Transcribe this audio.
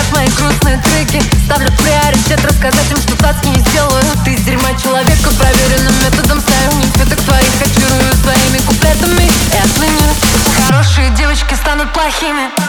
играют мои грустные треки Ставлю приоритет рассказать им, что цацки не сделаю. Ты из дерьма человека проверенным методом Ставил не цветок твоих, очарую своими куплетами. Я слыню Хорошие девочки станут плохими.